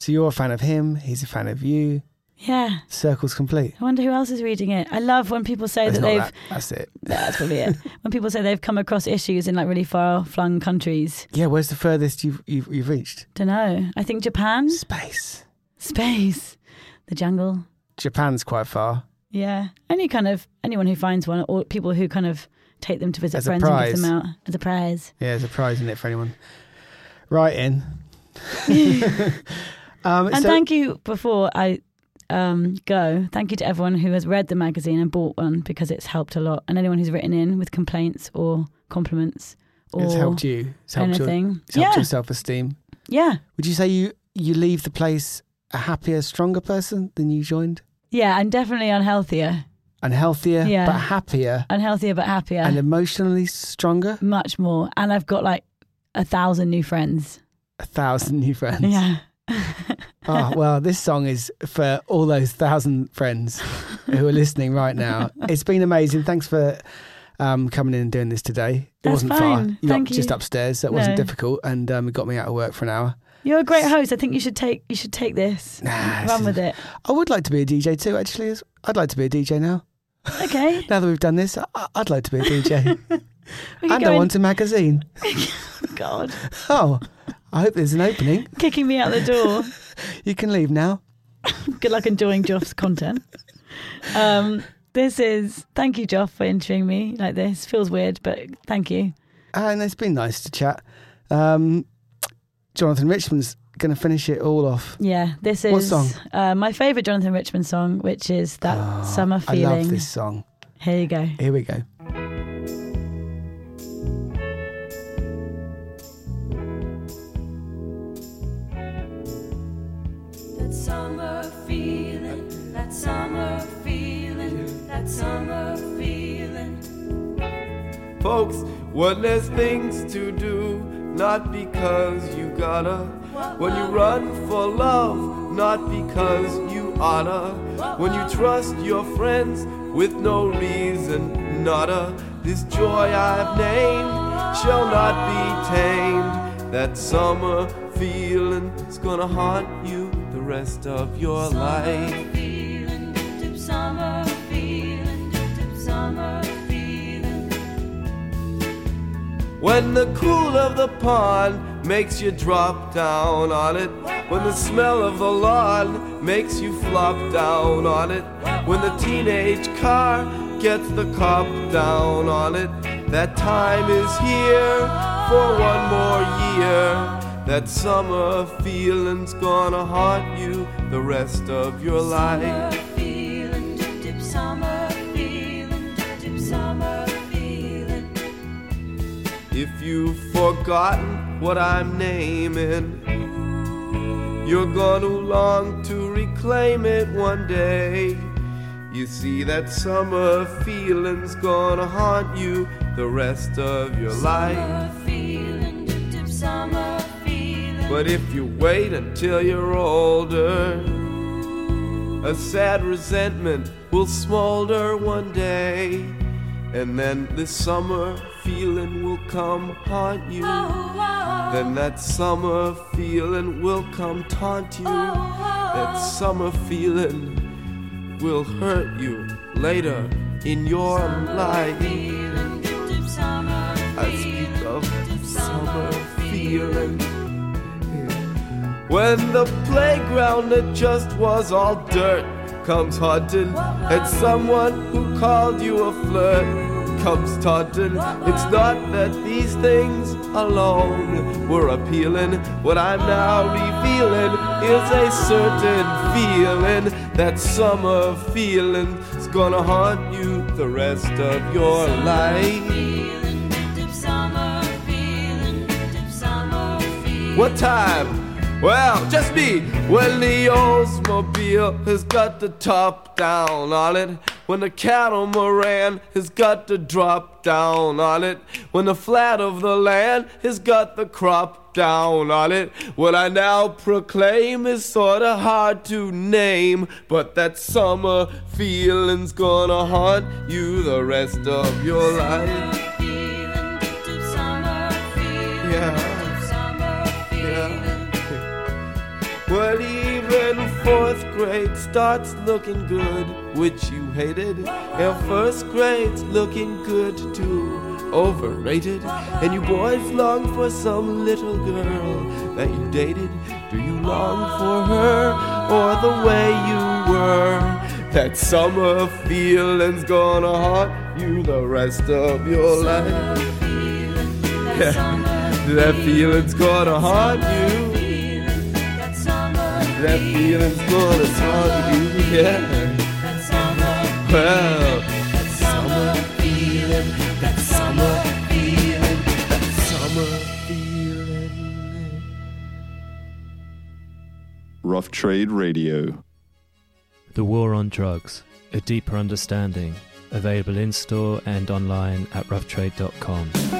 So you're a fan of him. He's a fan of you. Yeah. Circle's complete. I wonder who else is reading it. I love when people say It's that they've that. That's it. That's probably it. When people say they've come across issues in like really far flung countries, Yeah. Where's the furthest you've you've, you've reached? don't know. I think Japan, Space. space, the jungle. Japan's quite far. Yeah, any kind of anyone who finds one, or people who kind of take them to visit As friends and give them out as a prize. Yeah, there's a prize in it for anyone. Right in. um, And so- thank you before I um, go. Thank you to everyone who has read the magazine and bought one because it's helped a lot. And anyone who's written in with complaints or compliments or it's helped you. It's helped your, anything. it's helped yeah, your self-esteem. yeah, Would you say you you leave the place a happier, stronger person than you joined, yeah. And definitely unhealthier, Unhealthier, Yeah. but happier, unhealthier but happier. and emotionally stronger? much more. And I've got like a thousand new friends. A thousand new friends. Yeah. Oh well, this song is for all those thousand friends who are listening right now. It's been amazing. Thanks for um, coming in and doing this today. It That's wasn't far. fine. You Thank got just upstairs, so it wasn't difficult, and um, it got me out of work for an hour. You're a great host. I think you should take you should take this. Nah, Run with it. I would like to be a DJ too. Actually, I'd like to be a DJ now. Okay. Now that we've done this, I- I'd like to be a DJ. And I want a magazine. God. Oh, I hope there's an opening. Kicking me out the door. You can leave now. Good luck enjoying Joff's content. Um, this is thank you, Joff, for entering me like this. Feels weird, but thank you. And it's been nice to chat. Um, Jonathan Richman's going to finish it all off. Yeah, this is What song? Uh, my favourite Jonathan Richman song, which is that Oh, summer feeling. I love this song. Here you go. Here we go. Folks, when there's things to do, not because you gotta. When you run for love, not because you oughta. When you trust your friends with no reason, nada. This joy I've named shall not be tamed. That summer feeling's gonna haunt you the rest of your life. Feeling, dip, summer feeling, dip, dip, summer When the cool of the pond makes you drop down on it. When the smell of the lawn makes you flop down on it. When the teenage car gets the cop down on it. That time is here for one more year. That summer feeling's gonna haunt you the rest of your life. If you've forgotten what I'm naming, you're gonna long to reclaim it one day. You see, that summer feeling's gonna haunt you the rest of your life. Feeling, dip, dip, summer feeling. But if you wait until you're older, a sad resentment will smolder one day. And then this summer feeling will come haunt you. Then that summer feeling will come taunt you. That summer feeling will hurt you later in your life. I speak of summer feeling. When the playground that just was all dirt comes haunting, and someone who called you a flirt comes taunting, it's not that these things alone were appealing. What I'm now revealing is a certain feeling. That summer feeling is gonna haunt you the rest of your life. What time? Well, just me. When the Oldsmobile has got the top down on it. When the catamaran has got the drop down on it. When the flat of the land has got the crop down on it. What I now proclaim is sorta hard to name. But that summer feeling's gonna haunt you the rest of your life. Yeah. Even fourth grade starts looking good, which you hated. And first grade's looking good too, overrated. And you boys long for some little girl that you dated. Do you long for her or the way you were? That summer feeling's gonna haunt you the rest of your life. Yeah. That feeling's gonna haunt you. That feeling's gonna haunt you, yeah. Well, that summer feeling, that summer feeling, that summer feeling. Rough Trade Radio. The War on Drugs, a deeper understanding. Available in store and online at roughtrade.com.